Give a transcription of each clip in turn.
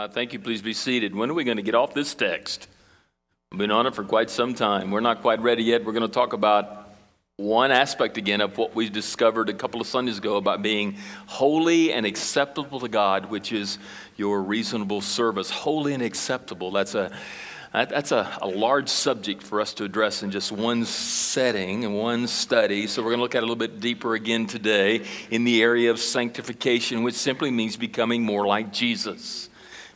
Uh, thank you. Please be seated. When are we going to get off this text? We've been on it for quite some time. We're not quite ready yet. We're going to talk about one aspect again of what we discovered a couple of Sundays ago about being holy and acceptable to God, which is your reasonable service. Holy and acceptable. That's a that's a, a, large subject for us to address in just one setting and one study. So, we're going to look at it a little bit deeper again today in the area of sanctification, which simply means becoming more like Jesus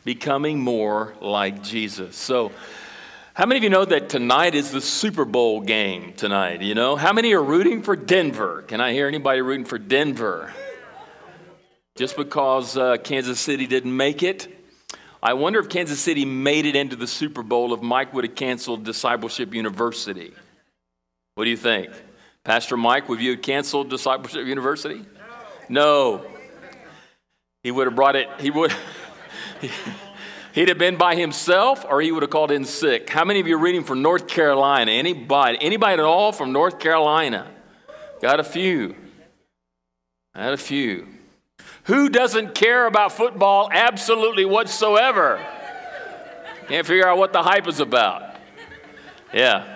becoming more like Jesus. So, how many of you know that tonight is the Super Bowl game tonight? You know, how many are rooting for Denver? Can I hear anybody rooting for Denver? Just because uh, Kansas City didn't make it? I wonder if Kansas City made it into the Super Bowl if Mike would have canceled Discipleship University. What do you think? Pastor Mike, would you have canceled Discipleship University? No. no. He would have brought it, he would. He'd have been by himself or he would have called in sick. How many of you are reading from North Carolina? Anybody? Anybody at all from North Carolina? Got a few. Got a few. Who doesn't care about football absolutely whatsoever? Can't figure out what the hype is about. Yeah.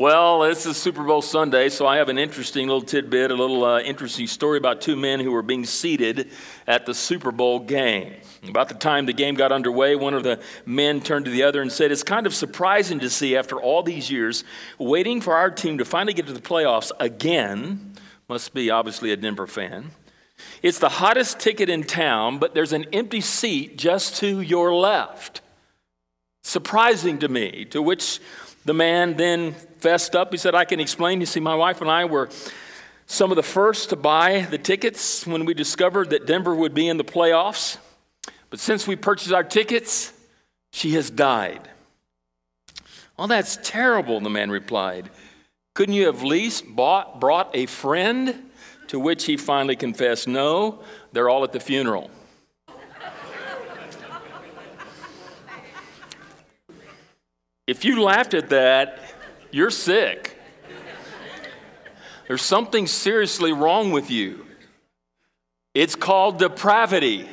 Well, this is Super Bowl Sunday, so I have an interesting little tidbit, a little uh, interesting story about two men who were being seated at the Super Bowl game. About the time the game got underway, one of the men turned to the other and said, It's kind of surprising to see after all these years waiting for our team to finally get to the playoffs again. Must be obviously a Denver fan. It's the hottest ticket in town, but there's an empty seat just to your left. Surprising to me, to which the man then fessed up. He said, I can explain. You see, my wife and I were some of the first to buy the tickets when we discovered that Denver would be in the playoffs. But since we purchased our tickets, she has died. Oh, that's terrible, the man replied. Couldn't you have at least bought, brought a friend? To which he finally confessed, No, they're all at the funeral. If you laughed at that, you're sick. There's something seriously wrong with you. It's called depravity.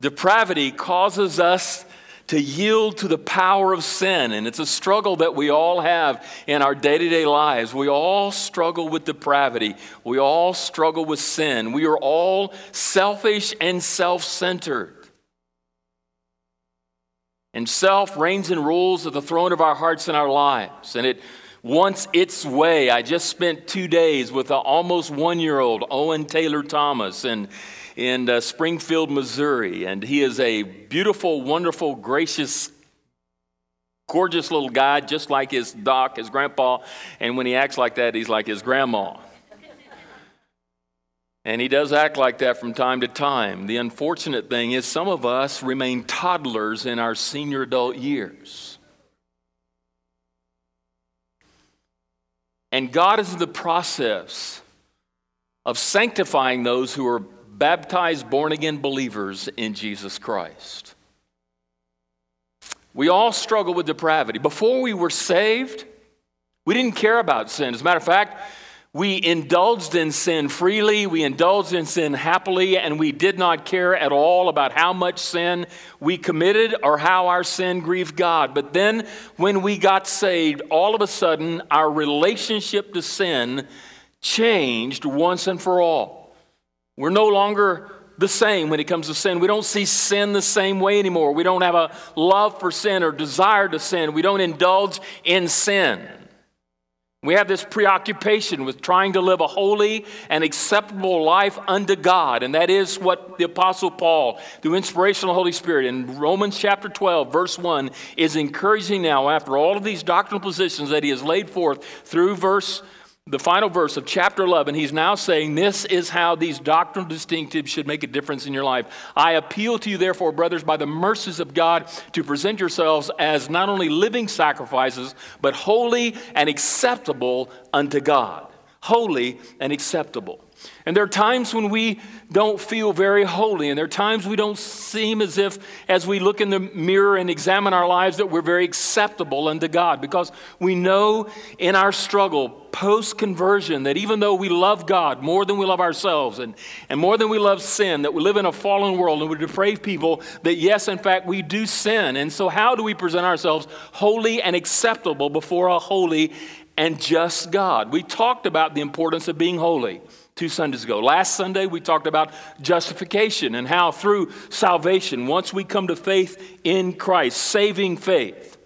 Depravity causes us to yield to the power of sin, and it's a struggle that we all have in our day to day lives. We all struggle with depravity, we all struggle with sin. We are all selfish and self centered. And self reigns and rules at the throne of our hearts and our lives, and it wants its way. I just spent two days with an almost one year old, Owen Taylor Thomas, and in uh, Springfield, Missouri. And he is a beautiful, wonderful, gracious, gorgeous little guy, just like his doc, his grandpa. And when he acts like that, he's like his grandma. And he does act like that from time to time. The unfortunate thing is, some of us remain toddlers in our senior adult years. And God is in the process of sanctifying those who are baptized, born again believers in Jesus Christ. We all struggle with depravity. Before we were saved, we didn't care about sin. As a matter of fact, we indulged in sin freely, we indulged in sin happily, and we did not care at all about how much sin we committed or how our sin grieved God. But then, when we got saved, all of a sudden, our relationship to sin changed once and for all. We're no longer the same when it comes to sin. We don't see sin the same way anymore. We don't have a love for sin or desire to sin. We don't indulge in sin. We have this preoccupation with trying to live a holy and acceptable life unto God. And that is what the Apostle Paul, through inspiration of the Holy Spirit, in Romans chapter 12, verse 1, is encouraging now, after all of these doctrinal positions that he has laid forth through verse the final verse of chapter 11, he's now saying, This is how these doctrinal distinctives should make a difference in your life. I appeal to you, therefore, brothers, by the mercies of God, to present yourselves as not only living sacrifices, but holy and acceptable unto God. Holy and acceptable. And there are times when we don't feel very holy, and there are times we don't seem as if, as we look in the mirror and examine our lives, that we're very acceptable unto God because we know in our struggle post conversion that even though we love God more than we love ourselves and, and more than we love sin, that we live in a fallen world and we're depraved people, that yes, in fact, we do sin. And so, how do we present ourselves holy and acceptable before a holy and just God? We talked about the importance of being holy two Sundays ago. Last Sunday, we talked about justification and how through salvation, once we come to faith in Christ, saving faith,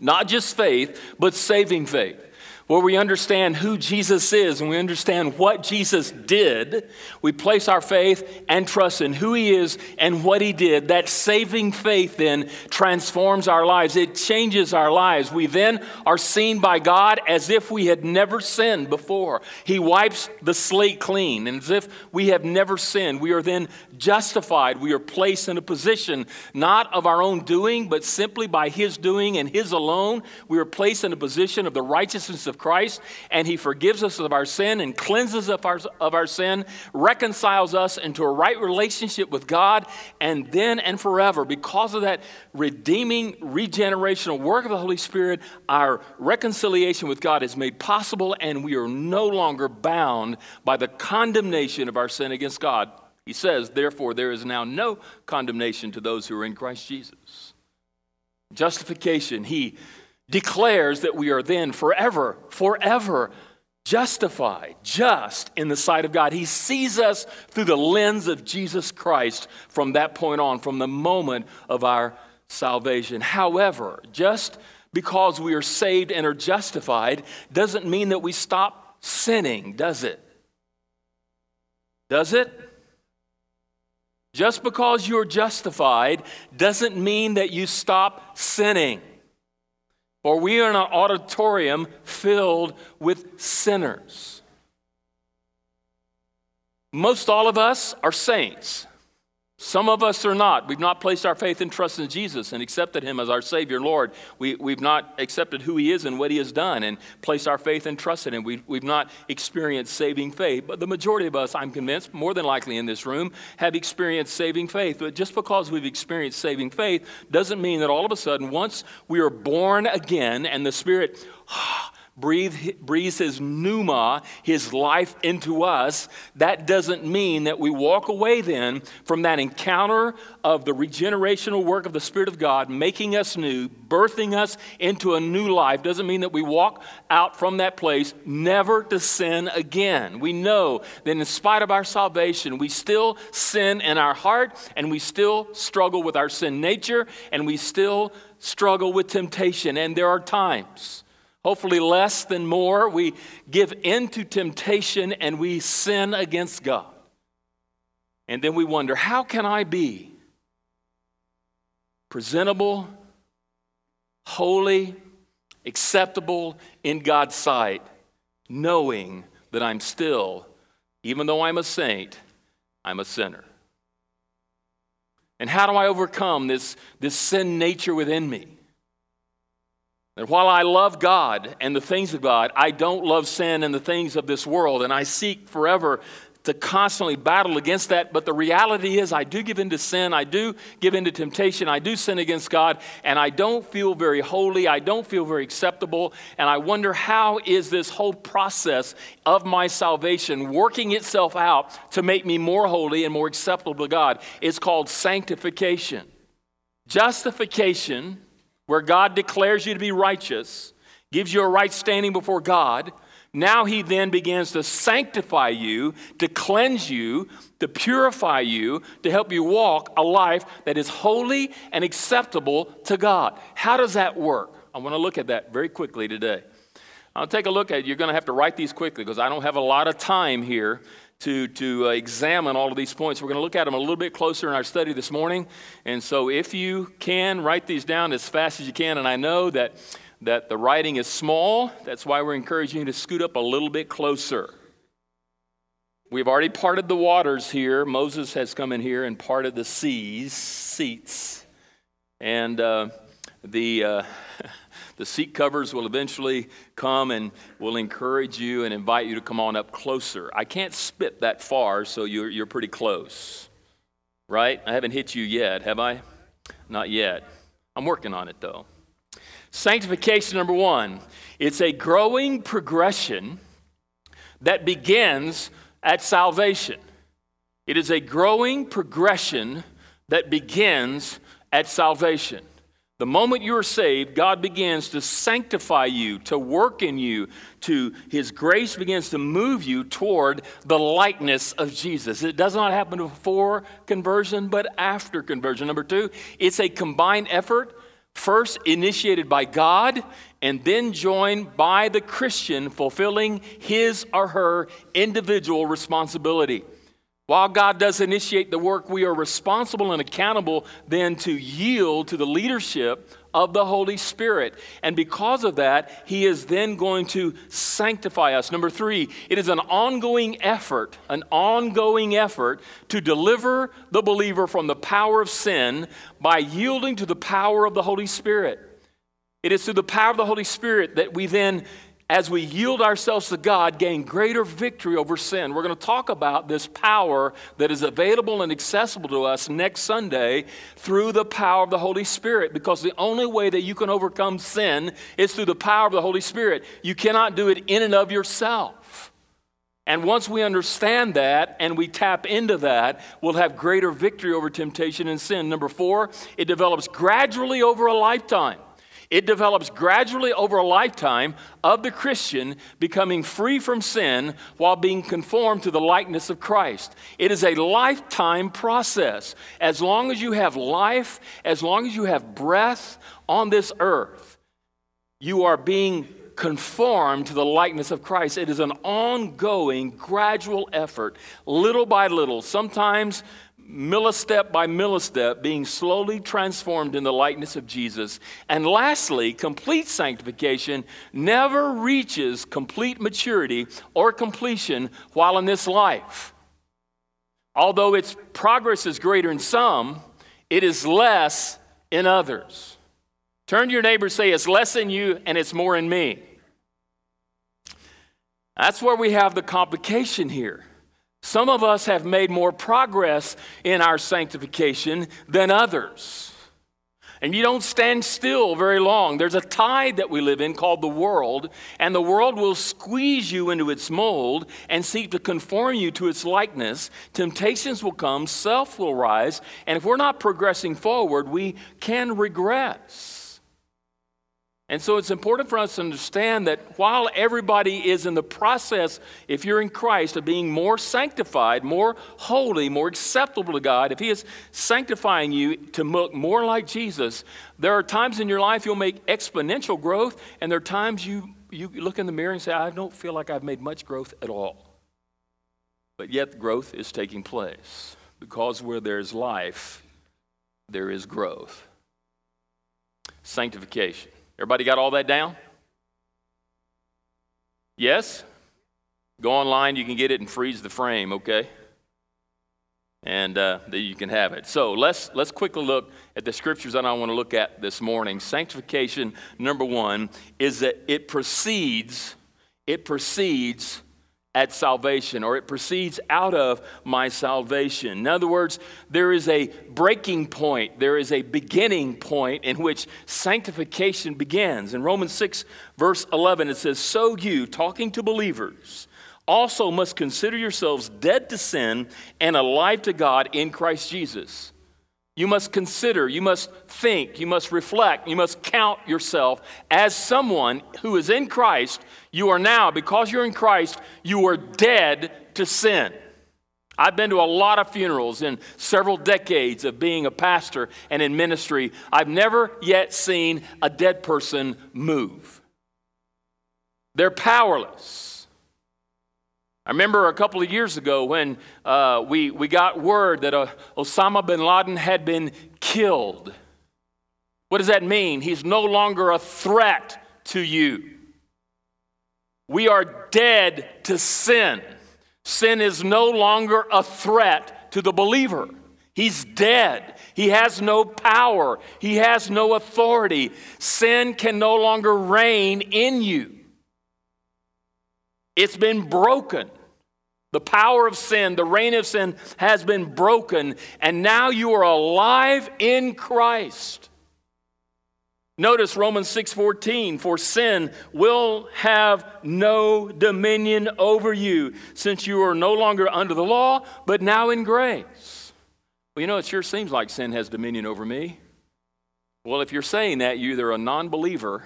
not just faith, but saving faith where we understand who Jesus is and we understand what Jesus did, we place our faith and trust in who he is and what he did. That saving faith then transforms our lives, it changes our lives. We then are seen by God as if we had never sinned before. He wipes the slate clean, and as if we have never sinned. We are then justified. We are placed in a position not of our own doing, but simply by his doing and his alone. We are placed in a position of the righteousness of of Christ, and He forgives us of our sin and cleanses us of our, of our sin, reconciles us into a right relationship with God, and then and forever, because of that redeeming, regenerational work of the Holy Spirit, our reconciliation with God is made possible, and we are no longer bound by the condemnation of our sin against God. He says, Therefore, there is now no condemnation to those who are in Christ Jesus. Justification, He declares that we are then forever, forever justified, just in the sight of God. He sees us through the lens of Jesus Christ from that point on, from the moment of our salvation. However, just because we are saved and are justified doesn't mean that we stop sinning, does it? Does it? Just because you're justified doesn't mean that you stop sinning. For we are in an auditorium filled with sinners. Most all of us are saints. Some of us are not. We've not placed our faith and trust in Jesus and accepted Him as our Savior, and Lord. We, we've not accepted who He is and what He has done and placed our faith and trust in Him. We, we've not experienced saving faith. But the majority of us, I'm convinced, more than likely in this room, have experienced saving faith. But just because we've experienced saving faith doesn't mean that all of a sudden, once we are born again and the Spirit breathe, breathes his pneuma, his life into us, that doesn't mean that we walk away then from that encounter of the regenerational work of the Spirit of God, making us new, birthing us into a new life. Doesn't mean that we walk out from that place never to sin again. We know that in spite of our salvation, we still sin in our heart and we still struggle with our sin nature and we still struggle with temptation. And there are times hopefully less than more. We give in to temptation and we sin against God. And then we wonder, how can I be presentable, holy, acceptable in God's sight, knowing that I'm still, even though I'm a saint, I'm a sinner? And how do I overcome this, this sin nature within me? And while I love God and the things of God, I don't love sin and the things of this world. And I seek forever to constantly battle against that. But the reality is, I do give in to sin. I do give in to temptation. I do sin against God. And I don't feel very holy. I don't feel very acceptable. And I wonder how is this whole process of my salvation working itself out to make me more holy and more acceptable to God? It's called sanctification. Justification where God declares you to be righteous, gives you a right standing before God. Now he then begins to sanctify you, to cleanse you, to purify you, to help you walk a life that is holy and acceptable to God. How does that work? I want to look at that very quickly today. I'll take a look at it. You're going to have to write these quickly because I don't have a lot of time here to, to uh, examine all of these points. We're going to look at them a little bit closer in our study this morning. And so, if you can, write these down as fast as you can. And I know that, that the writing is small. That's why we're encouraging you to scoot up a little bit closer. We've already parted the waters here. Moses has come in here and parted the seas, seats. And uh, the, uh, The seat covers will eventually come and will encourage you and invite you to come on up closer. I can't spit that far, so you're, you're pretty close, right? I haven't hit you yet, have I? Not yet. I'm working on it, though. Sanctification, number one, it's a growing progression that begins at salvation. It is a growing progression that begins at salvation. The moment you are saved, God begins to sanctify you, to work in you, to His grace begins to move you toward the likeness of Jesus. It does not happen before conversion, but after conversion. Number two, it's a combined effort, first initiated by God and then joined by the Christian fulfilling his or her individual responsibility. While God does initiate the work, we are responsible and accountable then to yield to the leadership of the Holy Spirit. And because of that, He is then going to sanctify us. Number three, it is an ongoing effort, an ongoing effort to deliver the believer from the power of sin by yielding to the power of the Holy Spirit. It is through the power of the Holy Spirit that we then as we yield ourselves to God, gain greater victory over sin. We're going to talk about this power that is available and accessible to us next Sunday through the power of the Holy Spirit, because the only way that you can overcome sin is through the power of the Holy Spirit. You cannot do it in and of yourself. And once we understand that and we tap into that, we'll have greater victory over temptation and sin. Number four, it develops gradually over a lifetime. It develops gradually over a lifetime of the Christian becoming free from sin while being conformed to the likeness of Christ. It is a lifetime process. As long as you have life, as long as you have breath on this earth, you are being conformed to the likeness of Christ. It is an ongoing, gradual effort, little by little. Sometimes millistep by millistep, being slowly transformed in the likeness of Jesus. And lastly, complete sanctification never reaches complete maturity or completion while in this life. Although its progress is greater in some, it is less in others. Turn to your neighbor say, It's less in you and it's more in me. That's where we have the complication here. Some of us have made more progress in our sanctification than others. And you don't stand still very long. There's a tide that we live in called the world, and the world will squeeze you into its mold and seek to conform you to its likeness. Temptations will come, self will rise, and if we're not progressing forward, we can regress. And so it's important for us to understand that while everybody is in the process, if you're in Christ, of being more sanctified, more holy, more acceptable to God, if He is sanctifying you to look more like Jesus, there are times in your life you'll make exponential growth, and there are times you, you look in the mirror and say, I don't feel like I've made much growth at all. But yet, growth is taking place because where there's life, there is growth. Sanctification. Everybody got all that down? Yes? Go online, you can get it and freeze the frame, okay? And uh, you can have it. So let's, let's quickly look at the scriptures that I want to look at this morning. Sanctification, number one, is that it precedes, it precedes at salvation, or it proceeds out of my salvation. In other words, there is a breaking point, there is a beginning point in which sanctification begins. In Romans 6, verse 11, it says, So you, talking to believers, also must consider yourselves dead to sin and alive to God in Christ Jesus. You must consider, you must think, you must reflect, you must count yourself as someone who is in Christ. You are now, because you're in Christ, you are dead to sin. I've been to a lot of funerals in several decades of being a pastor and in ministry. I've never yet seen a dead person move. They're powerless. I remember a couple of years ago when uh, we, we got word that uh, Osama bin Laden had been killed. What does that mean? He's no longer a threat to you. We are dead to sin. Sin is no longer a threat to the believer. He's dead. He has no power. He has no authority. Sin can no longer reign in you. It's been broken. The power of sin, the reign of sin has been broken, and now you are alive in Christ. Notice Romans 6:14 for sin will have no dominion over you since you are no longer under the law but now in grace. Well, you know it sure seems like sin has dominion over me. Well, if you're saying that, you're either a non-believer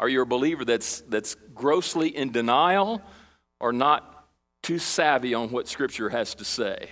or you're a believer that's that's grossly in denial or not too savvy on what scripture has to say.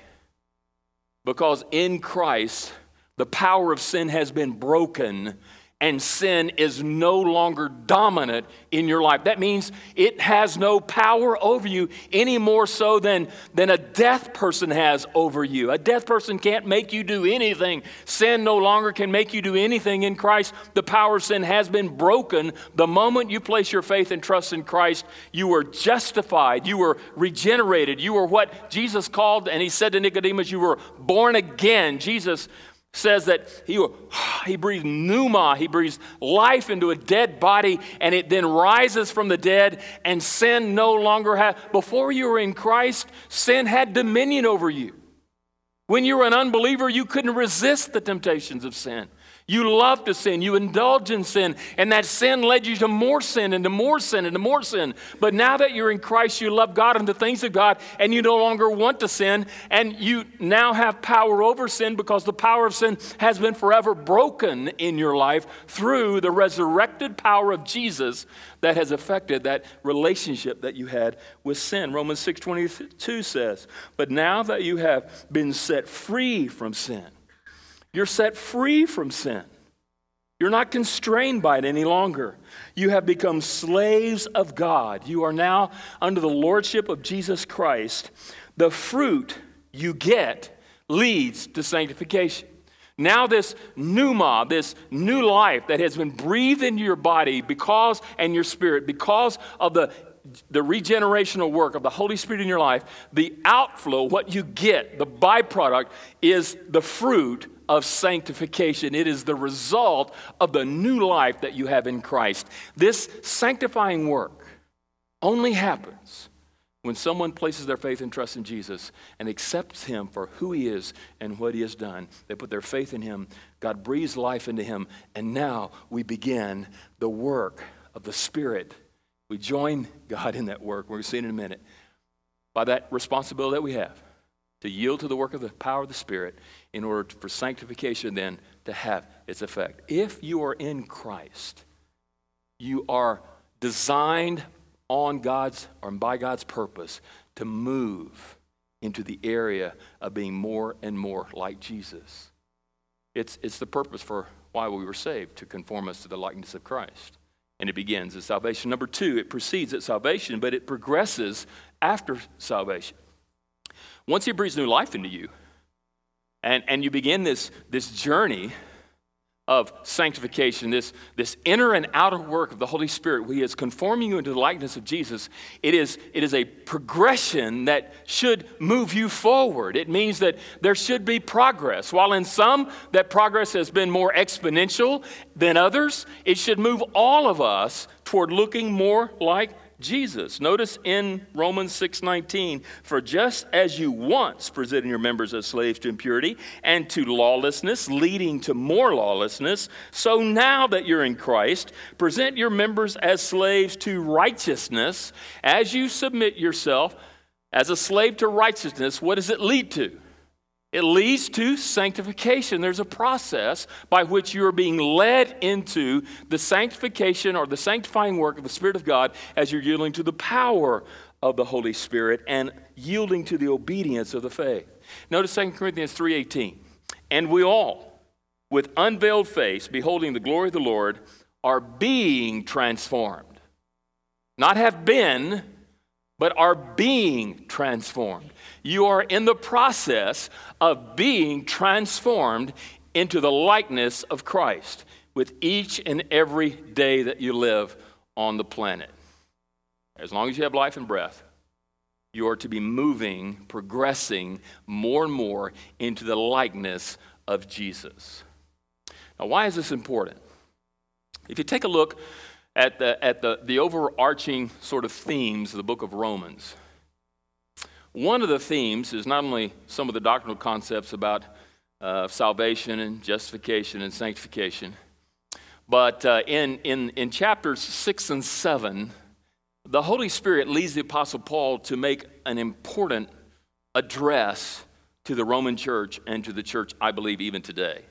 Because in Christ the power of sin has been broken and sin is no longer dominant in your life. That means it has no power over you any more so than, than a death person has over you. A death person can't make you do anything. Sin no longer can make you do anything in Christ. The power of sin has been broken. The moment you place your faith and trust in Christ, you were justified, you were regenerated, you were what Jesus called, and he said to Nicodemus, you were born again. Jesus says that he, he breathed pneuma, he breathes life into a dead body, and it then rises from the dead, and sin no longer has. Before you were in Christ, sin had dominion over you. When you were an unbeliever, you couldn't resist the temptations of sin. You love to sin. You indulge in sin. And that sin led you to more sin and to more sin and to more sin. But now that you're in Christ, you love God and the things of God, and you no longer want to sin. And you now have power over sin because the power of sin has been forever broken in your life through the resurrected power of Jesus that has affected that relationship that you had with sin. Romans 6:22 says, "But now that you have been set free from sin, you're set free from sin. You're not constrained by it any longer. You have become slaves of God. You are now under the lordship of Jesus Christ. The fruit you get leads to sanctification. Now, this pneuma, this new life that has been breathed into your body because and your spirit, because of the, the regenerational work of the Holy Spirit in your life, the outflow, what you get, the byproduct, is the fruit of sanctification. It is the result of the new life that you have in Christ. This sanctifying work only happens when someone places their faith and trust in Jesus and accepts Him for who He is and what He has done. They put their faith in Him, God breathes life into Him, and now we begin the work of the Spirit. We join God in that work. We're going to see it in a minute. By that responsibility that we have to yield to the work of the power of the Spirit in order for sanctification then to have its effect. If you are in Christ, you are designed on God's or by God's purpose to move into the area of being more and more like Jesus. It's, it's the purpose for why we were saved, to conform us to the likeness of Christ. And it begins at salvation. Number two, it precedes at salvation, but it progresses after salvation. Once He breathes new life into you, and, and you begin this, this journey of sanctification, this, this inner and outer work of the Holy Spirit, He is conforming you into the likeness of Jesus. It is, it is a progression that should move you forward. It means that there should be progress. While in some, that progress has been more exponential than others, it should move all of us toward looking more like Jesus. Notice in Romans 6:19, for just as you once presented your members as slaves to impurity and to lawlessness, leading to more lawlessness, so now that you're in Christ, present your members as slaves to righteousness. As you submit yourself as a slave to righteousness, what does it lead to? It leads to sanctification. There's a process by which you are being led into the sanctification or the sanctifying work of the Spirit of God as you're yielding to the power of the Holy Spirit and yielding to the obedience of the faith. Notice 2 Corinthians 3:18. And we all, with unveiled face, beholding the glory of the Lord, are being transformed. Not have been, but are being transformed. You are in the process of being transformed into the likeness of Christ with each and every day that you live on the planet. As long as you have life and breath, you are to be moving, progressing more and more into the likeness of Jesus. Now, why is this important? If you take a look at the, at the, the overarching sort of themes of the book of Romans, one of the themes is not only some of the doctrinal concepts about uh, salvation and justification and sanctification, but uh, in, in, in chapters 6 and 7, the Holy Spirit leads the Apostle Paul to make an important address to the Roman church and to the church, I believe, even today.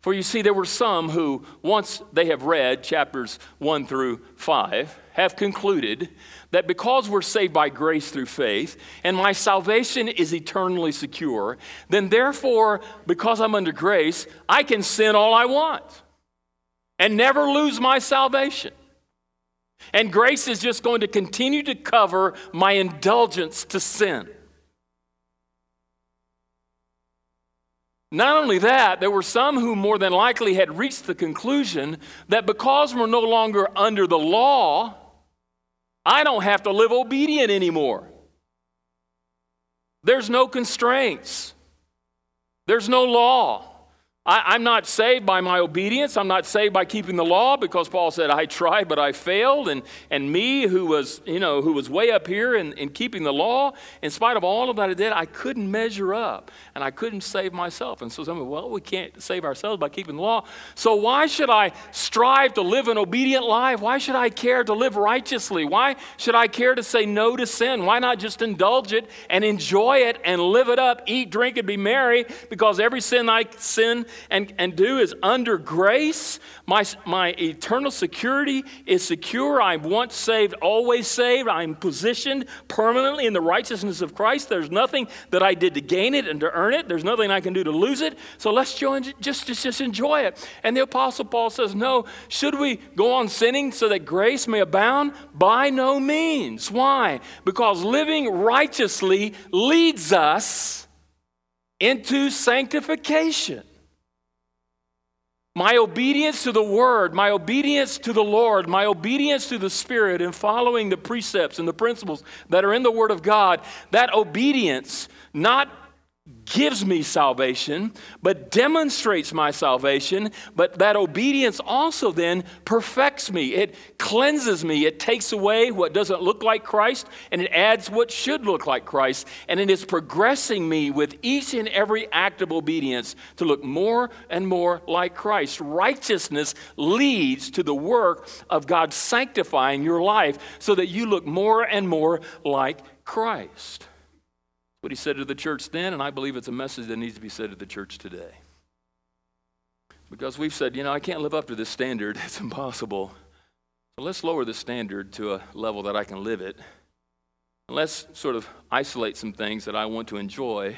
For you see, there were some who, once they have read chapters 1 through 5, have concluded that because we're saved by grace through faith and my salvation is eternally secure, then therefore, because I'm under grace, I can sin all I want and never lose my salvation. And grace is just going to continue to cover my indulgence to sin. Not only that, there were some who more than likely had reached the conclusion that because we're no longer under the law, I don't have to live obedient anymore. There's no constraints, there's no law. I, am not saved by my obedience. I'm not saved by keeping the law because Paul said, I tried, but I failed. And, and me, who was, you know, who was way up here in, in keeping the law, in spite of all of that I did, I couldn't measure up and I couldn't save myself. And so some, well, we can't save ourselves by keeping the law. So why should I strive to live an obedient life? Why should I care to live righteously? Why should I care to say no to sin? Why not just indulge it and enjoy it and live it up, eat, drink, and be merry? Because every sin I sin, and, and do is under grace. My, my eternal security is secure. I'm once saved, always saved. I'm positioned permanently in the righteousness of Christ. There's nothing that I did to gain it and to earn it. There's nothing I can do to lose it. So let's join, just, just, just enjoy it. And the Apostle Paul says, No, should we go on sinning so that grace may abound? By no means. Why? Because living righteously leads us into sanctification. My obedience to the Word, my obedience to the Lord, my obedience to the Spirit, and following the precepts and the principles that are in the Word of God, that obedience not gives me salvation, but demonstrates my salvation. But that obedience also then perfects me. It cleanses me. It takes away what doesn't look like Christ and it adds what should look like Christ. And it is progressing me with each and every act of obedience to look more and more like Christ. Righteousness leads to the work of God sanctifying your life so that you look more and more like Christ what he said to the church then, and I believe it's a message that needs to be said to the church today. Because we've said, you know, I can't live up to this standard, it's impossible. So let's lower the standard to a level that I can live it. And let's sort of isolate some things that I want to enjoy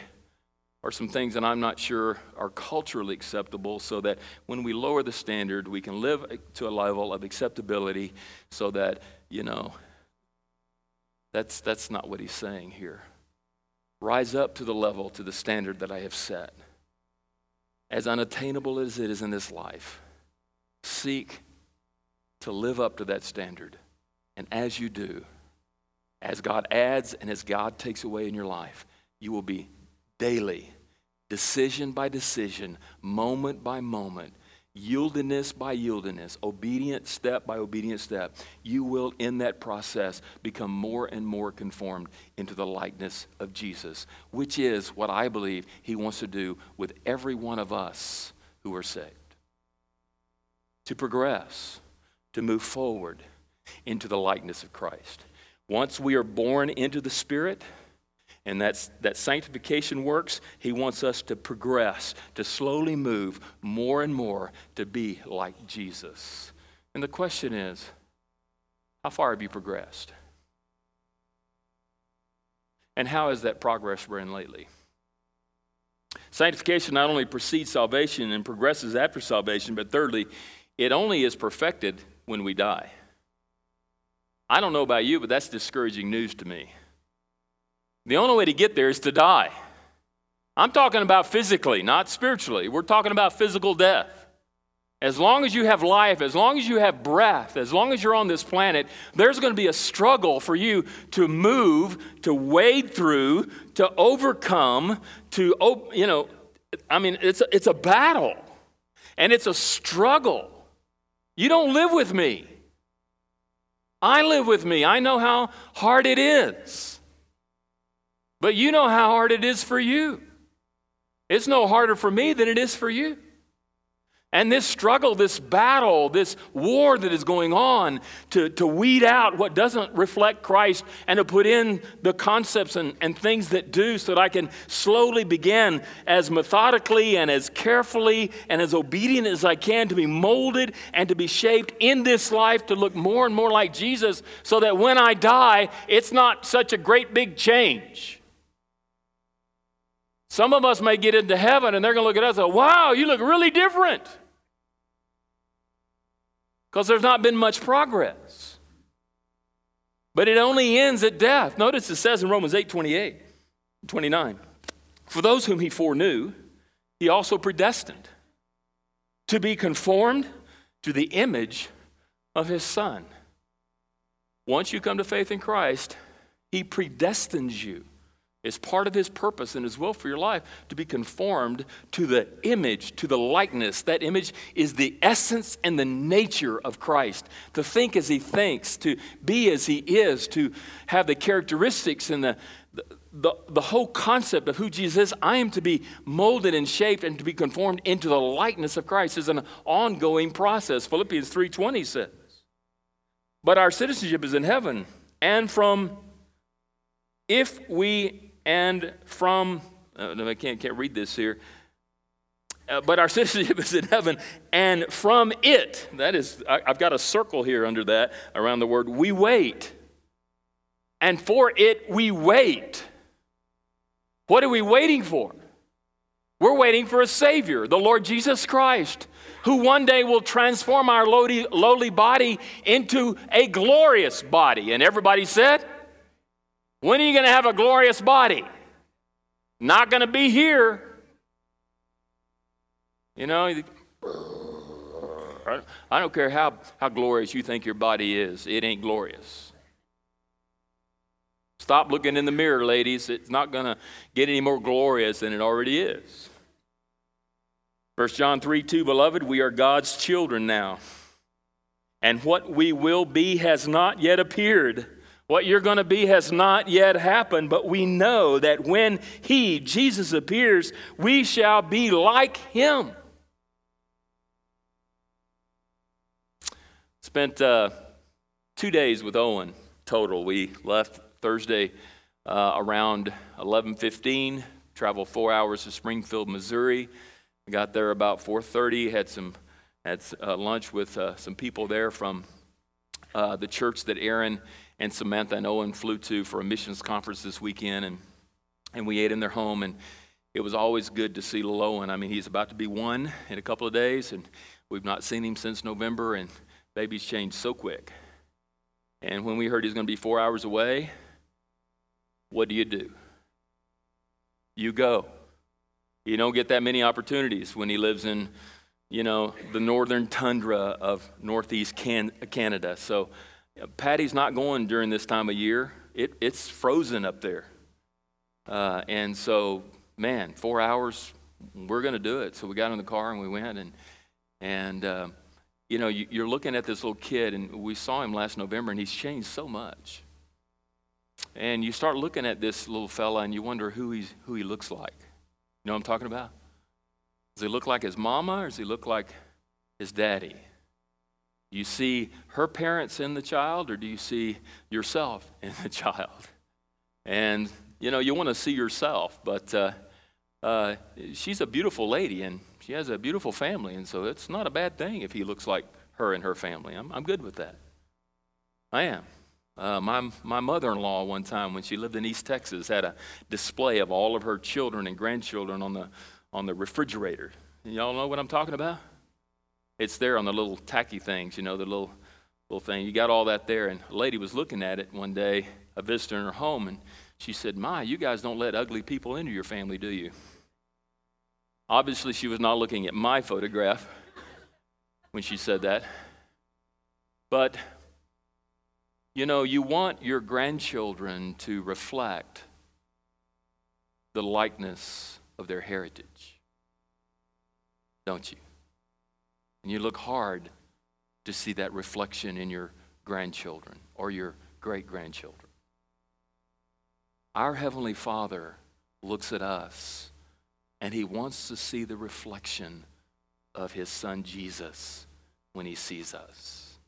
or some things that I'm not sure are culturally acceptable so that when we lower the standard, we can live to a level of acceptability so that, you know, that's, that's not what he's saying here. Rise up to the level, to the standard that I have set. As unattainable as it is in this life, seek to live up to that standard. And as you do, as God adds and as God takes away in your life, you will be daily, decision by decision, moment by moment, yieldedness by yieldedness, obedient step by obedient step, you will, in that process, become more and more conformed into the likeness of Jesus, which is what I believe He wants to do with every one of us who are saved. To progress, to move forward into the likeness of Christ. Once we are born into the Spirit, and that's, that sanctification works, he wants us to progress, to slowly move more and more to be like Jesus. And the question is how far have you progressed? And how has that progress been lately? Sanctification not only precedes salvation and progresses after salvation, but thirdly, it only is perfected when we die. I don't know about you, but that's discouraging news to me. The only way to get there is to die. I'm talking about physically, not spiritually. We're talking about physical death. As long as you have life, as long as you have breath, as long as you're on this planet, there's going to be a struggle for you to move, to wade through, to overcome, to, you know, I mean, it's a, it's a battle and it's a struggle. You don't live with me. I live with me. I know how hard it is. But you know how hard it is for you. It's no harder for me than it is for you. And this struggle, this battle, this war that is going on to, to weed out what doesn't reflect Christ and to put in the concepts and, and things that do so that I can slowly begin as methodically and as carefully and as obedient as I can to be molded and to be shaped in this life to look more and more like Jesus so that when I die, it's not such a great big change. Some of us may get into heaven and they're going to look at us and say, wow, you look really different because there's not been much progress. But it only ends at death. Notice it says in Romans 8 28, 29. For those whom he foreknew, he also predestined to be conformed to the image of his son. Once you come to faith in Christ, he predestines you it's part of his purpose and his will for your life to be conformed to the image, to the likeness. That image is the essence and the nature of Christ. To think as he thinks, to be as he is, to have the characteristics and the, the, the whole concept of who Jesus is. I am to be molded and shaped and to be conformed into the likeness of Christ is an ongoing process. Philippians 3.20 says. But our citizenship is in heaven, and from if we and from, uh, I can't, can't read this here. Uh, but our citizenship is in heaven, and from it, that is, I, I've got a circle here under that, around the word, we wait. And for it, we wait. What are we waiting for? We're waiting for a Savior, the Lord Jesus Christ, who one day will transform our lowly, lowly body into a glorious body. And everybody said, when are you going to have a glorious body? Not going to be here. You know, I don't care how, how glorious you think your body is, it ain't glorious. Stop looking in the mirror, ladies. It's not going to get any more glorious than it already is. 1 John 3 2, beloved, we are God's children now. And what we will be has not yet appeared. What you're going to be has not yet happened, but we know that when He, Jesus, appears, we shall be like Him. Spent uh, two days with Owen total. We left Thursday uh, around 11:15, traveled four hours to Springfield, Missouri. Got there about 4:30. Had some had uh, lunch with uh, some people there from uh, the church that Aaron and Samantha and Owen flew to for a missions conference this weekend, and, and we ate in their home. And it was always good to see little Owen. I mean, he's about to be one in a couple of days, and we've not seen him since November, and babies change so quick. And when we heard he's going to be four hours away, what do you do? You go. You don't get that many opportunities when he lives in, you know, the northern tundra of northeast Can- Canada. So Patty's not going during this time of year. It, it's frozen up there. Uh, and so, man, four hours, we're going to do it. So we got in the car and we went. And, and uh, you know, you, are looking at this little kid, and we saw him last November, and he's changed so much. And you start looking at this little fella, and you wonder who, he's, who he looks like. You know what I'm talking about? Does he look like his mama, or does he look like his daddy? Do you see her parents in the child, or do you see yourself in the child? And, you know, you want to see yourself, but uh, uh, she's a beautiful lady, and she has a beautiful family, and so it's not a bad thing if he looks like her and her family. I'm, I'm good with that. I am. Uh, my my mother in law, one time when she lived in East Texas, had a display of all of her children and grandchildren on the, on the refrigerator. Y'all know what I'm talking about? It's there on the little tacky things, you know, the little little thing. You got all that there. And a lady was looking at it one day, a visitor in her home, and she said, My, you guys don't let ugly people into your family, do you? Obviously, she was not looking at my photograph. when she said that. But, you know, you want your grandchildren to reflect the likeness of their heritage, don't you? And you look hard to see that reflection in your grandchildren or your great grandchildren. Our Heavenly Father looks at us and He wants to see the reflection of His Son Jesus when He sees us.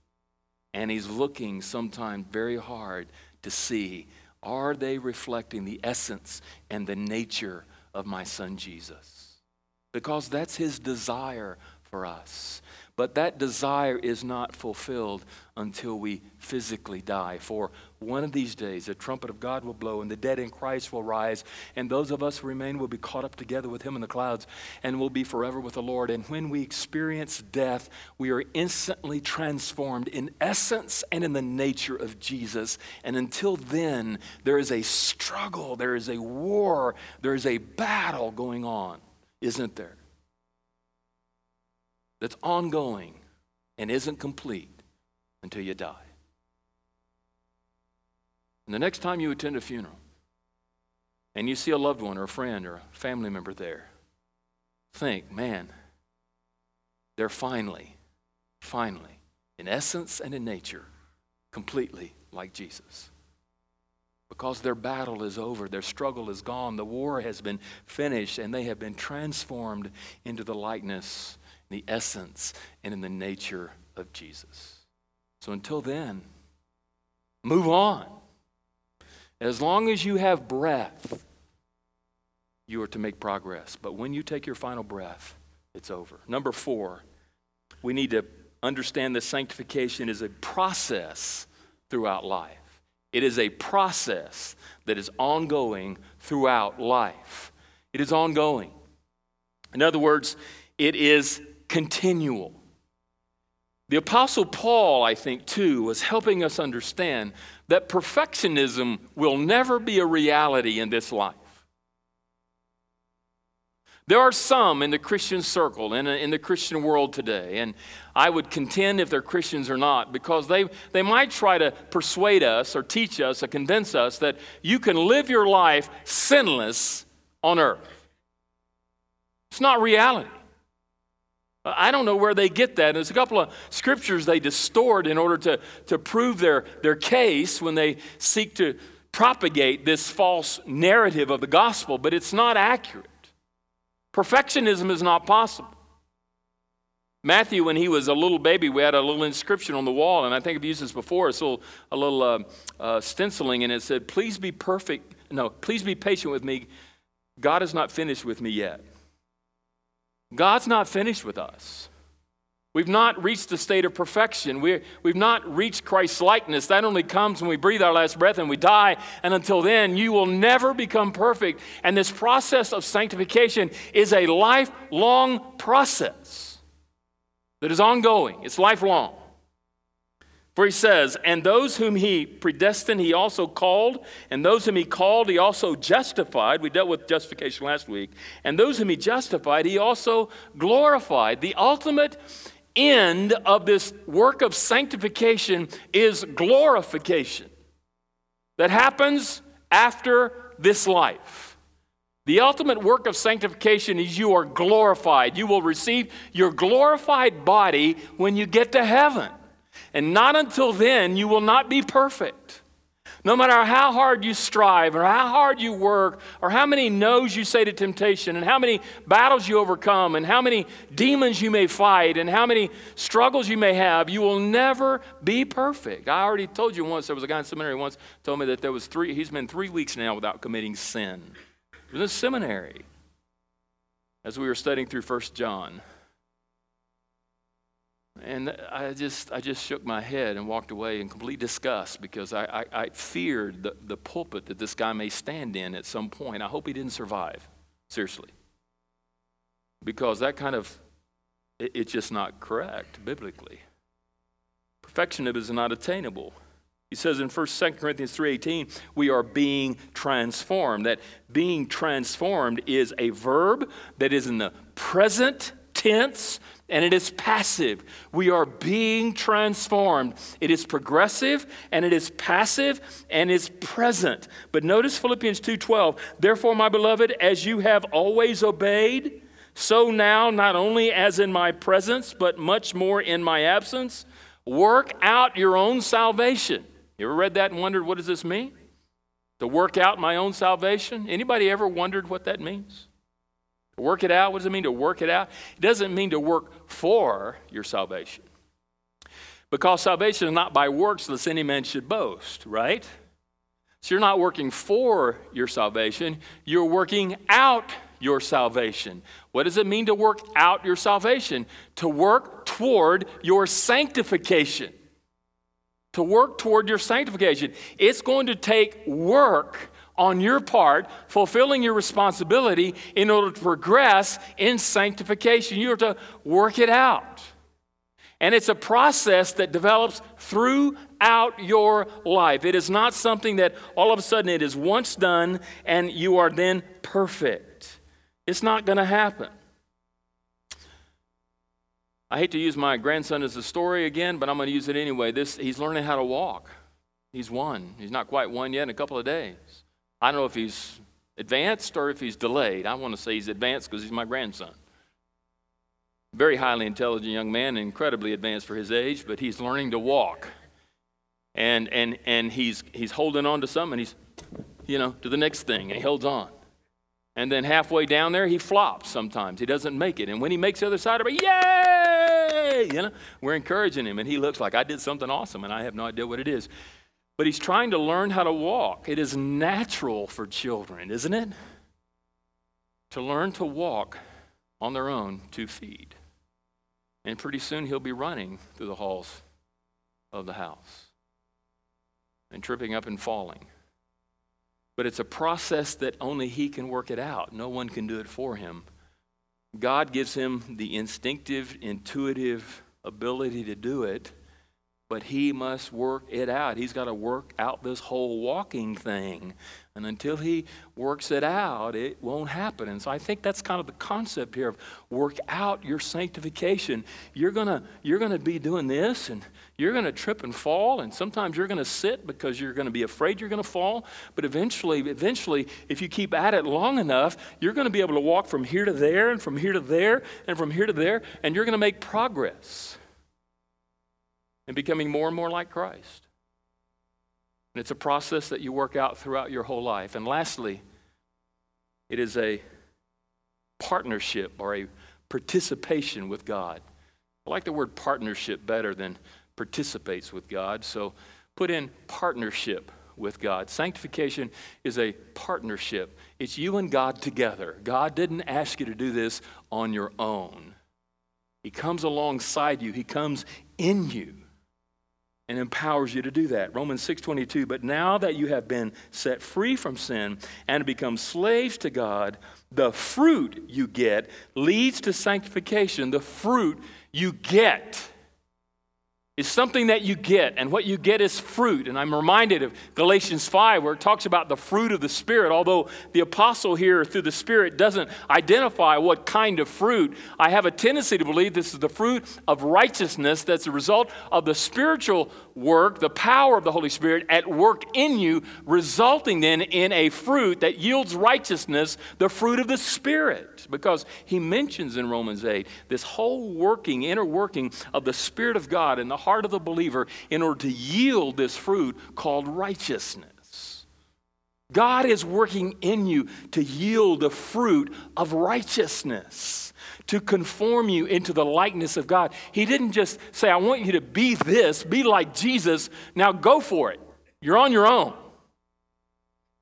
And He's looking sometimes very hard to see are they reflecting the essence and the nature of my Son Jesus? Because that's His desire for us. But that desire is not fulfilled until we physically die. For one of these days, the trumpet of God will blow, and the dead in Christ will rise, and those of us who remain will be caught up together with Him in the clouds, and will be forever with the Lord. And when we experience death, we are instantly transformed in essence and in the nature of Jesus. And until then, there is a struggle, there is a war, there is a battle going on, isn't there? That's ongoing and isn't complete until you die. And the next time you attend a funeral and you see a loved one or a friend or a family member there, think, man, they're finally, finally, in essence and in nature, completely like Jesus. Because their battle is over, their struggle is gone, the war has been finished, and they have been transformed into the likeness the essence and in the nature of Jesus. So until then, move on. As long as you have breath, you are to make progress. But when you take your final breath, it's over. Number four, we need to understand that sanctification is a process throughout life. It is a process that is ongoing throughout life. It is ongoing. In other words, it is continual. The Apostle Paul, I think, too, was helping us understand that perfectionism will never be a reality in this life. There are some in the Christian circle, in, in the Christian world today, and I would contend if they're Christians or not, because they, they might try to persuade us or teach us or convince us that you can live your life sinless on earth. It's not reality. I don't know where they get that. There's a couple of scriptures they distort in order to, to prove their, their case when they seek to propagate this false narrative of the gospel, but it's not accurate. Perfectionism is not possible. Matthew, when he was a little baby, we had a little inscription on the wall, and I think I've used this before. It's a little, a little uh, uh, stenciling, and it said, Please be perfect. No, please be patient with me. God is not finished with me yet. God's not finished with us. We've not reached the state of perfection. we we've not reached Christ's likeness. That only comes when we breathe our last breath and we die. And until then, you will never become perfect. And this process of sanctification is a lifelong process that is ongoing, it's lifelong. For he says, And those whom he predestined, he also called. And those whom he called, he also justified. We dealt with justification last week. And those whom he justified, he also glorified. The ultimate end of this work of sanctification is glorification that happens after this life. The ultimate work of sanctification is you are glorified. You will receive your glorified body when you get to heaven. And not until then, you will not be perfect. No matter how hard you strive, or how hard you work, or how many no's you say to temptation, and how many battles you overcome, and how many demons you may fight, and how many struggles you may have, you will never be perfect. I already told you once, there was a guy in seminary once told me that there was three, he's been three weeks now without committing sin. In the seminary, as we were studying through First John. And I just, I just shook my head and walked away in complete disgust because I, I, I, feared the, the pulpit that this guy may stand in at some point. I hope he didn't survive, seriously. Because that kind of, it, it's just not correct biblically. Perfectionism is not attainable. He says in 1 2 Corinthians 3:18, we are being transformed. That being transformed is a verb that is in the present tense and it is passive. We are being transformed. It is progressive and it is passive and is present. But notice Philippians 2:12, "Therefore my beloved, as you have always obeyed, so now not only as in my presence, but much more in my absence, work out your own salvation." You ever read that and wondered what does this mean? To work out my own salvation? Anybody ever wondered what that means? Work it out, what does it mean to work it out? It doesn't mean to work for your salvation. Because salvation is not by works, lest any man should boast, right? So you're not working for your salvation, you're working out your salvation. What does it mean to work out your salvation? To work toward your sanctification. To work toward your sanctification. It's going to take work on your part, fulfilling your responsibility in order to progress in sanctification. You have to work it out. And it's a process that develops throughout your life. It is not something that all of a sudden it is once done and you are then perfect. It's not going to happen. I hate to use my grandson as a story again, but I'm going to use it anyway. This, he's learning how to walk. He's one. He's not quite one yet in a couple of days. I don't know if he's advanced or if he's delayed. I want to say he's advanced because he's my grandson. Very highly intelligent young man, incredibly advanced for his age, but he's learning to walk. And, and, and he's, he's holding on to something, and he's, you know, to the next thing, and he holds on. And then halfway down there, he flops sometimes. He doesn't make it. And when he makes the other side of it, yay! You know, we're encouraging him, and he looks like I did something awesome, and I have no idea what it is. But he's trying to learn how to walk. It is natural for children, isn't it? To learn to walk on their own two feet. And pretty soon he'll be running through the halls of the house and tripping up and falling. But it's a process that only he can work it out. No one can do it for him. God gives him the instinctive, intuitive ability to do it but he must work it out. He's got to work out this whole walking thing. And until he works it out, it won't happen. And so I think that's kind of the concept here of work out your sanctification. You're going to you're to be doing this and you're going to trip and fall and sometimes you're going to sit because you're going to be afraid you're going to fall, but eventually eventually if you keep at it long enough, you're going to be able to walk from here to there and from here to there and from here to there and you're going to make progress and becoming more and more like Christ. And it's a process that you work out throughout your whole life. And lastly, it is a partnership or a participation with God. I like the word partnership better than participates with God. So put in partnership with God. Sanctification is a partnership, it's you and God together. God didn't ask you to do this on your own, He comes alongside you, He comes in you and empowers you to do that. Romans 6:22, but now that you have been set free from sin and become slaves to God, the fruit you get leads to sanctification. The fruit you get is something that you get, and what you get is fruit. And I'm reminded of Galatians 5, where it talks about the fruit of the Spirit. Although the apostle here, through the Spirit, doesn't identify what kind of fruit, I have a tendency to believe this is the fruit of righteousness that's a result of the spiritual work, the power of the Holy Spirit at work in you, resulting then in a fruit that yields righteousness, the fruit of the Spirit. Because he mentions in Romans 8 this whole working, inner working of the Spirit of God in the heart of the believer in order to yield this fruit called righteousness. God is working in you to yield the fruit of righteousness, to conform you into the likeness of God. He didn't just say, I want you to be this, be like Jesus, now go for it. You're on your own.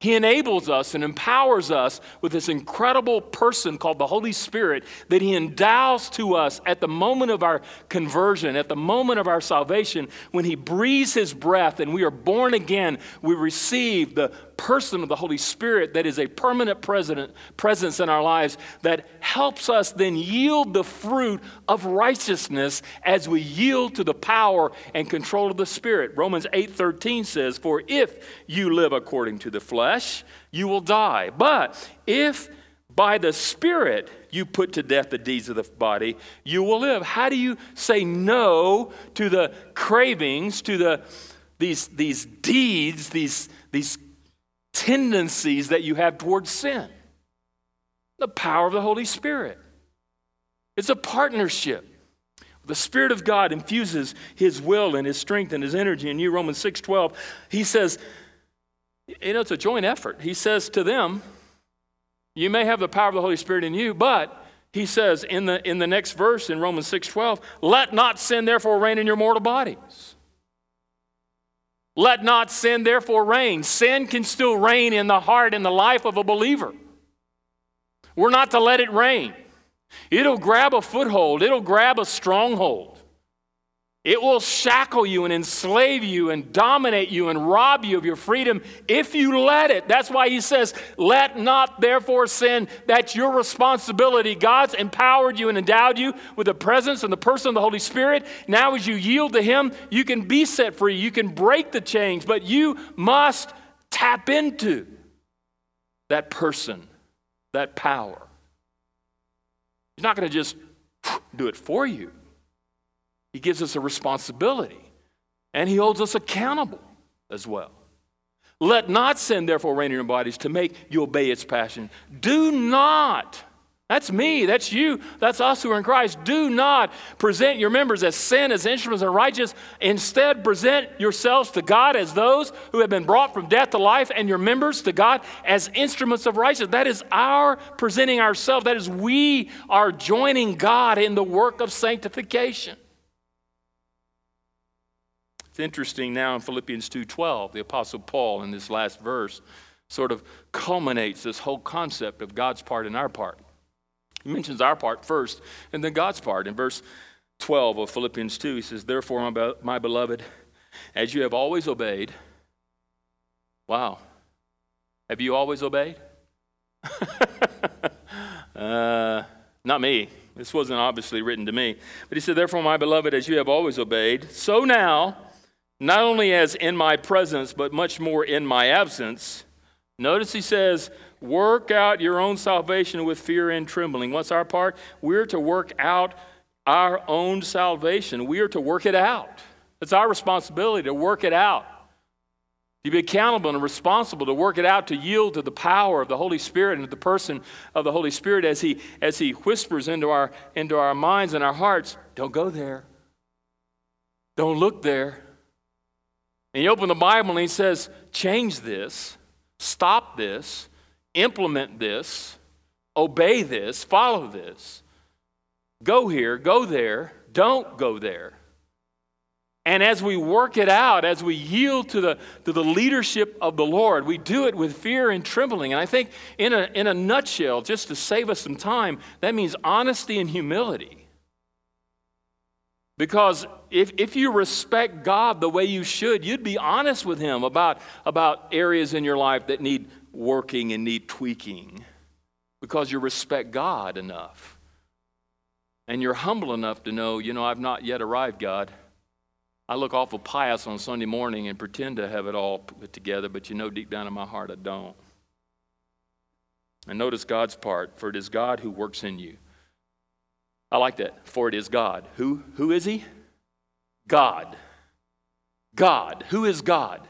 He enables us and empowers us with this incredible person called the Holy Spirit that He endows to us at the moment of our conversion, at the moment of our salvation, when He breathes His breath and we are born again, we receive the person of the Holy Spirit that is a permanent presence in our lives that helps us then yield the fruit of righteousness as we yield to the power and control of the Spirit. Romans 8:13 says, "For if you live according to the flesh, you will die. But if by the Spirit you put to death the deeds of the body, you will live. How do you say no to the cravings, to the, these, these deeds, these, these tendencies that you have towards sin? The power of the Holy Spirit. It's a partnership. The Spirit of God infuses His will and His strength and His energy in you. Romans 6:12, He says, you know, it's a joint effort. He says to them, you may have the power of the Holy Spirit in you, but he says in the, in the next verse in Romans 6:12, let not sin therefore reign in your mortal bodies. Let not sin therefore reign. Sin can still reign in the heart and the life of a believer. We're not to let it reign. It'll grab a foothold, it'll grab a stronghold. It will shackle you and enslave you and dominate you and rob you of your freedom if you let it. That's why he says, Let not therefore sin. That's your responsibility. God's empowered you and endowed you with the presence and the person of the Holy Spirit. Now, as you yield to him, you can be set free. You can break the chains, but you must tap into that person, that power. He's not going to just do it for you. He gives us a responsibility and he holds us accountable as well. Let not sin, therefore, reign in your bodies to make you obey its passion. Do not, that's me, that's you, that's us who are in Christ. Do not present your members as sin, as instruments of righteousness. Instead, present yourselves to God as those who have been brought from death to life, and your members to God as instruments of righteousness. That is our presenting ourselves. That is, we are joining God in the work of sanctification. Interesting now in Philippians 2:12, the apostle Paul in this last verse sort of culminates this whole concept of God's part and our part. He mentions our part first and then God's part. In verse 12 of Philippians 2, he says, Therefore, my beloved, as you have always obeyed, wow, have you always obeyed? uh, not me. This wasn't obviously written to me. But he said, Therefore, my beloved, as you have always obeyed, so now, not only as in my presence, but much more in my absence. Notice he says, work out your own salvation with fear and trembling. What's our part? We're to work out our own salvation. We are to work it out. It's our responsibility to work it out. To be accountable and responsible to work it out, to yield to the power of the Holy Spirit and to the person of the Holy Spirit as He, as he whispers into our, into our minds and our hearts don't go there. Don't look there. And you open the Bible and he says, change this, stop this, implement this, obey this, follow this. Go here, go there, don't go there. And as we work it out, as we yield to the, to the leadership of the Lord, we do it with fear and trembling. And I think, in a, in a nutshell, just to save us some time, that means honesty and humility. Because if, if you respect God the way you should, you'd be honest with Him about, about areas in your life that need working and need tweaking because you respect God enough. And you're humble enough to know, you know, I've not yet arrived, God. I look awful pious on Sunday morning and pretend to have it all put together, but you know deep down in my heart I don't. And notice God's part, for it is God who works in you I like that. For it is God. Who, who is He? God. God. Who is God?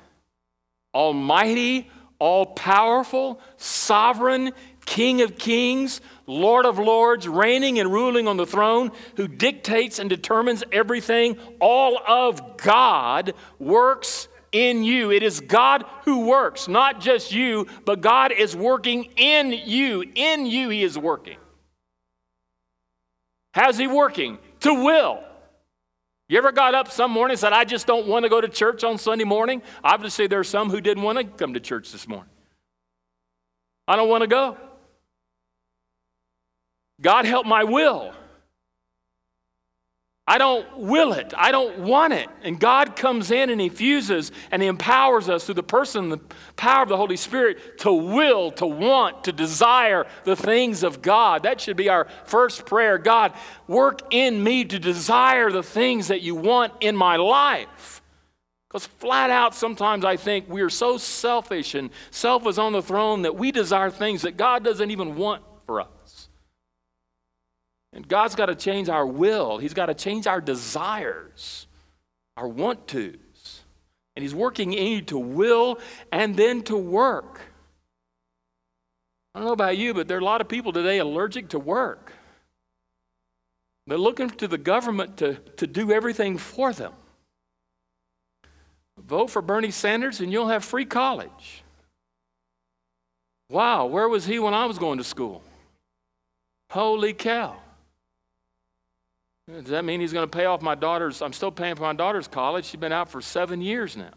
Almighty, all powerful, sovereign, King of kings, Lord of lords, reigning and ruling on the throne, who dictates and determines everything. All of God works in you. It is God who works, not just you, but God is working in you. In you, He is working. How's he working? To will. You ever got up some morning and said, I just don't want to go to church on Sunday morning? Obviously, there are some who didn't want to come to church this morning. I don't want to go. God help my will. I don't will it. I don't want it. And God comes in and He fuses and He empowers us through the person, the power of the Holy Spirit to will, to want, to desire the things of God. That should be our first prayer. God, work in me to desire the things that you want in my life. Because flat out, sometimes I think we are so selfish and self is on the throne that we desire things that God doesn't even want for us. And God's got to change our will, He's got to change our desires, our want tos. And He's working in you to will and then to work. I don't know about you, but there are a lot of people today allergic to work. They're looking to the government to, to do everything for them. Vote for Bernie Sanders and you'll have free college. Wow, where was he when I was going to school? Holy cow. Does that mean he's going to pay off my daughter's? I'm still paying for my daughter's college. She's been out for seven years now.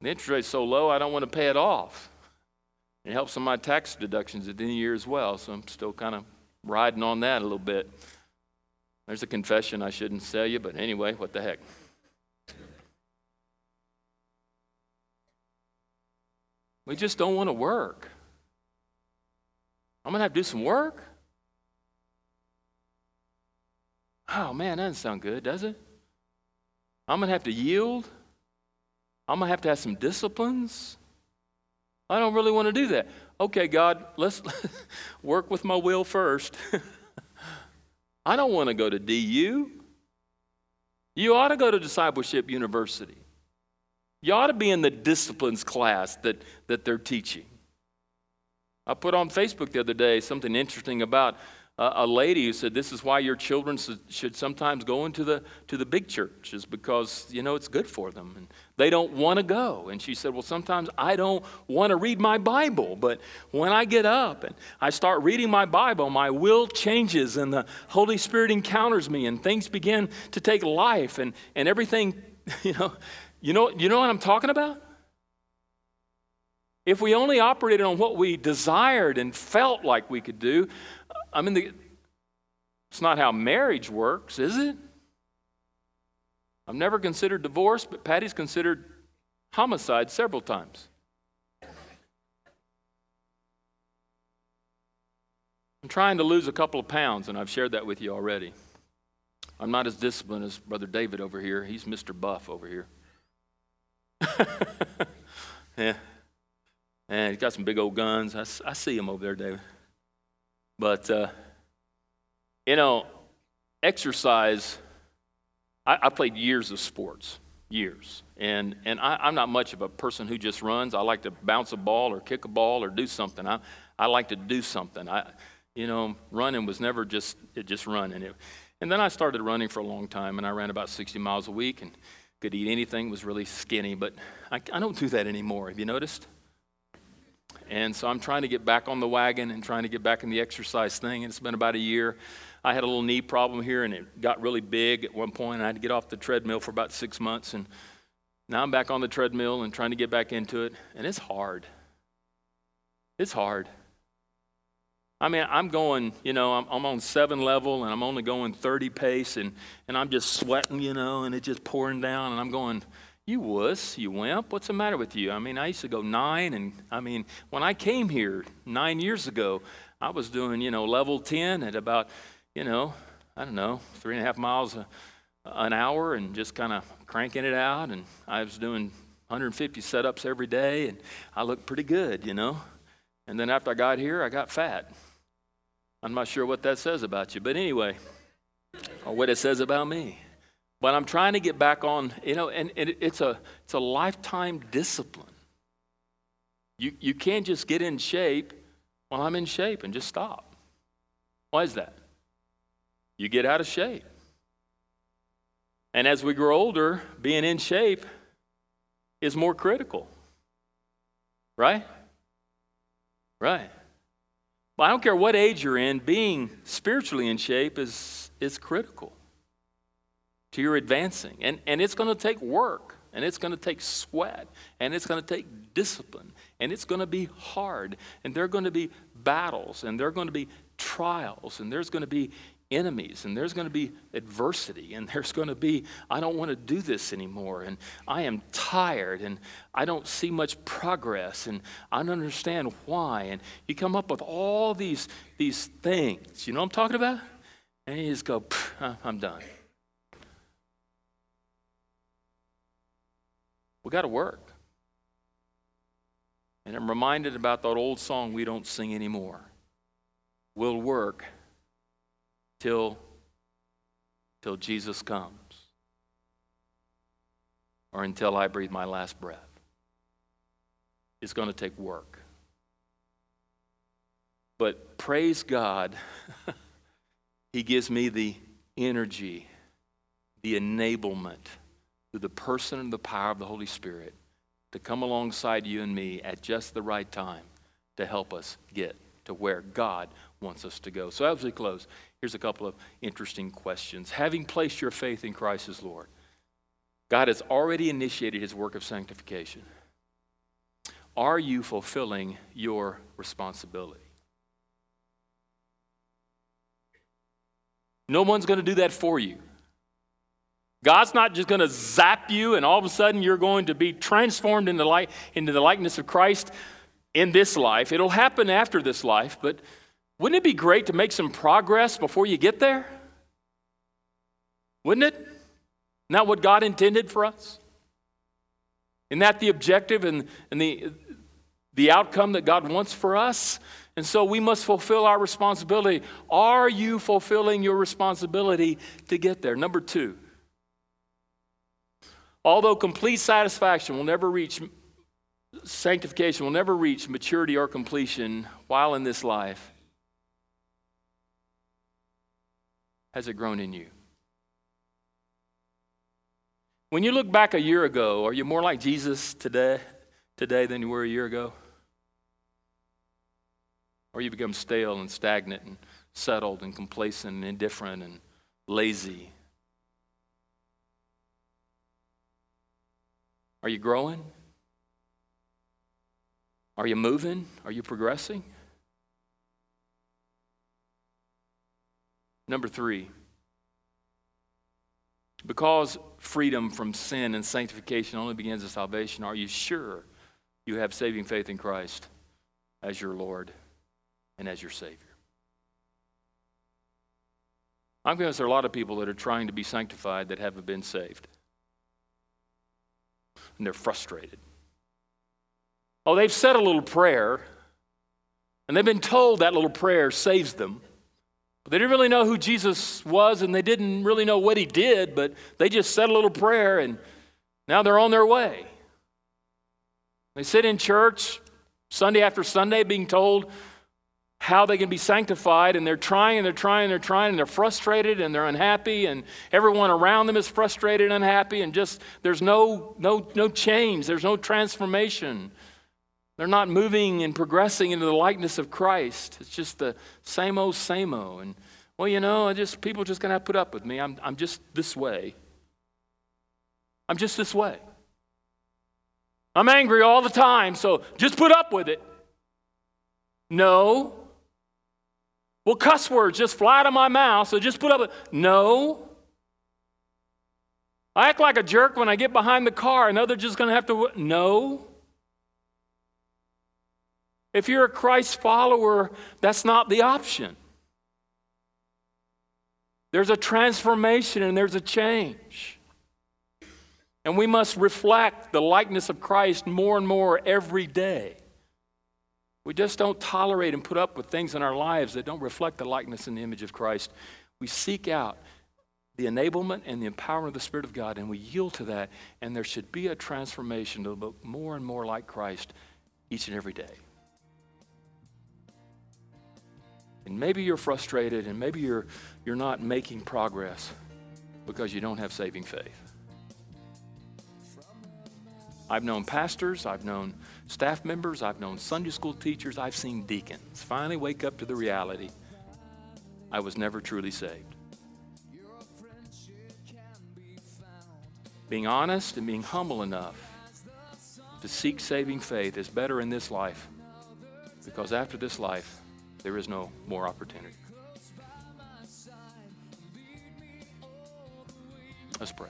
The interest rate's so low, I don't want to pay it off. It helps on my tax deductions at the end of the year as well, so I'm still kind of riding on that a little bit. There's a confession I shouldn't tell you, but anyway, what the heck. We just don't want to work. I'm going to have to do some work. Oh, man, that doesn't sound good, does it? I'm going to have to yield. I'm going to have to have some disciplines. I don't really want to do that. Okay, God, let's work with my will first. I don't want to go to DU. You ought to go to Discipleship University. You ought to be in the disciplines class that, that they're teaching. I put on Facebook the other day something interesting about a lady who said this is why your children should sometimes go into the to the big churches because you know it's good for them and they don't want to go. And she said well sometimes i don't want to read my bible but when i get up and i start reading my bible my will changes and the holy spirit encounters me and things begin to take life and and everything you know you know you know what i'm talking about? If we only operated on what we desired and felt like we could do I mean, the, it's not how marriage works, is it? I've never considered divorce, but Patty's considered homicide several times. I'm trying to lose a couple of pounds, and I've shared that with you already. I'm not as disciplined as Brother David over here. He's Mr. Buff over here. yeah. And he's got some big old guns. I, I see him over there, David. But, uh, you know, exercise, I, I, played years of sports, years. And, and I, am not much of a person who just runs. I like to bounce a ball or kick a ball or do something. I, I like to do something. I, you know, running was never just, it just running. It, and then I started running for a long time, and I ran about 60 miles a week and could eat anything, was really skinny. But I, I don't do that anymore. Have you noticed? And so I'm trying to get back on the wagon and trying to get back in the exercise thing. And it's been about a year. I had a little knee problem here and it got really big at one point. I had to get off the treadmill for about six months. And now I'm back on the treadmill and trying to get back into it. And it's hard. It's hard. I mean, I'm going, you know, I'm, I'm, on seven level and I'm only going 30 pace and, and I'm just sweating, you know, and it's just pouring down. And I'm going, you wuss, you wimp. What's the matter with you? I mean, I used to go nine, and I mean, when I came here nine years ago, I was doing, you know, level 10 at about, you know, I don't know, three and a half miles a, an hour and just kind of cranking it out. And I was doing 150 setups every day, and I looked pretty good, you know. And then after I got here, I got fat. I'm not sure what that says about you, but anyway, or what it says about me. But I'm trying to get back on, you know, and, and it's, a, it's a lifetime discipline. You, you can't just get in shape, well, I'm in shape, and just stop. Why is that? You get out of shape. And as we grow older, being in shape is more critical. Right? Right. But I don't care what age you're in, being spiritually in shape is, is critical to your advancing. And, and it's going to take work, and it's going to take sweat, and it's going to take discipline, and it's going to be hard, and there are going to be battles, and there are going to be trials, and there's going to be enemies, and there's going to be adversity, and there's going to be, I don't want to do this anymore, and I am tired, and I don't see much progress, and I don't understand why. And you come up with all these, these things, you know what I'm talking about? And you just go, I'm done. We got to work. And I'm reminded about that old song we don't sing anymore. We'll work till, till Jesus comes or until I breathe my last breath. It's going to take work. But praise God, He gives me the energy, the enablement through the person and the power of the Holy Spirit to come alongside you and me at just the right time to help us get to where God wants us to go. So, as we close, here's a couple of interesting questions. Having placed your faith in Christ as Lord, God has already initiated his work of sanctification. Are you fulfilling your responsibility? No one's going to do that for you. God's not just going to zap you and all of a sudden you're going to be transformed into, light, into the likeness of Christ in this life. It'll happen after this life, but wouldn't it be great to make some progress before you get there? Wouldn't it? Isn't that what God intended for us? Isn't that the objective and, and the, the outcome that God wants for us? And so we must fulfill our responsibility. Are you fulfilling your responsibility to get there? Number two, although complete satisfaction will never reach sanctification will never reach maturity or completion while in this life, has it grown in you? When you look back a year ago, are you more like Jesus today, today than you were a year ago? Or you become stale and stagnant and settled and complacent and indifferent and lazy? Are you growing? Are you moving? Are you progressing? Number three, because freedom from sin and sanctification only begins at salvation, are you sure you have saving faith in Christ as your Lord and as your Savior? I'm convinced there are a lot of people that are trying to be sanctified that haven't been saved. And they're frustrated. Oh, they've said a little prayer, and they've been told that little prayer saves them. But they didn't really know who Jesus was, and they didn't really know what he did, but they just said a little prayer, and now they're on their way. They sit in church Sunday after Sunday being told how they can be sanctified, and they're trying and they're trying and they're trying, and they're frustrated and they're unhappy, and everyone around them is frustrated and unhappy, and just there's no, no, no change, there's no transformation. They're not moving and progressing into the likeness of Christ. It's just the same old, same old. And, well, you know, I just people are just to have to put up with me. I'm, I'm just this way. I'm just this way. I'm angry all the time, so just put up with it. No. Well, cuss words just fly out of my mouth, so just put up a. No. I act like a jerk when I get behind the car. Know they're just going to have to. No. If you're a Christ follower, that's not the option. There's a transformation and there's a change. And we must reflect the likeness of Christ more and more every day. We just don't tolerate and put up with things in our lives that don't reflect the likeness and the image of Christ. We seek out the enablement and the empowerment of the Spirit of God, and we yield to that, and there should be a transformation to look more and more like Christ each and every day. And maybe you're frustrated and maybe you're, you're not making progress because you don't have saving faith. I've known pastors, I've known staff members, I've known Sunday school teachers, I've seen deacons finally wake up to the reality I was never truly saved. Being honest and being humble enough to seek saving faith is better in this life because after this life, there is no more opportunity. Let's pray.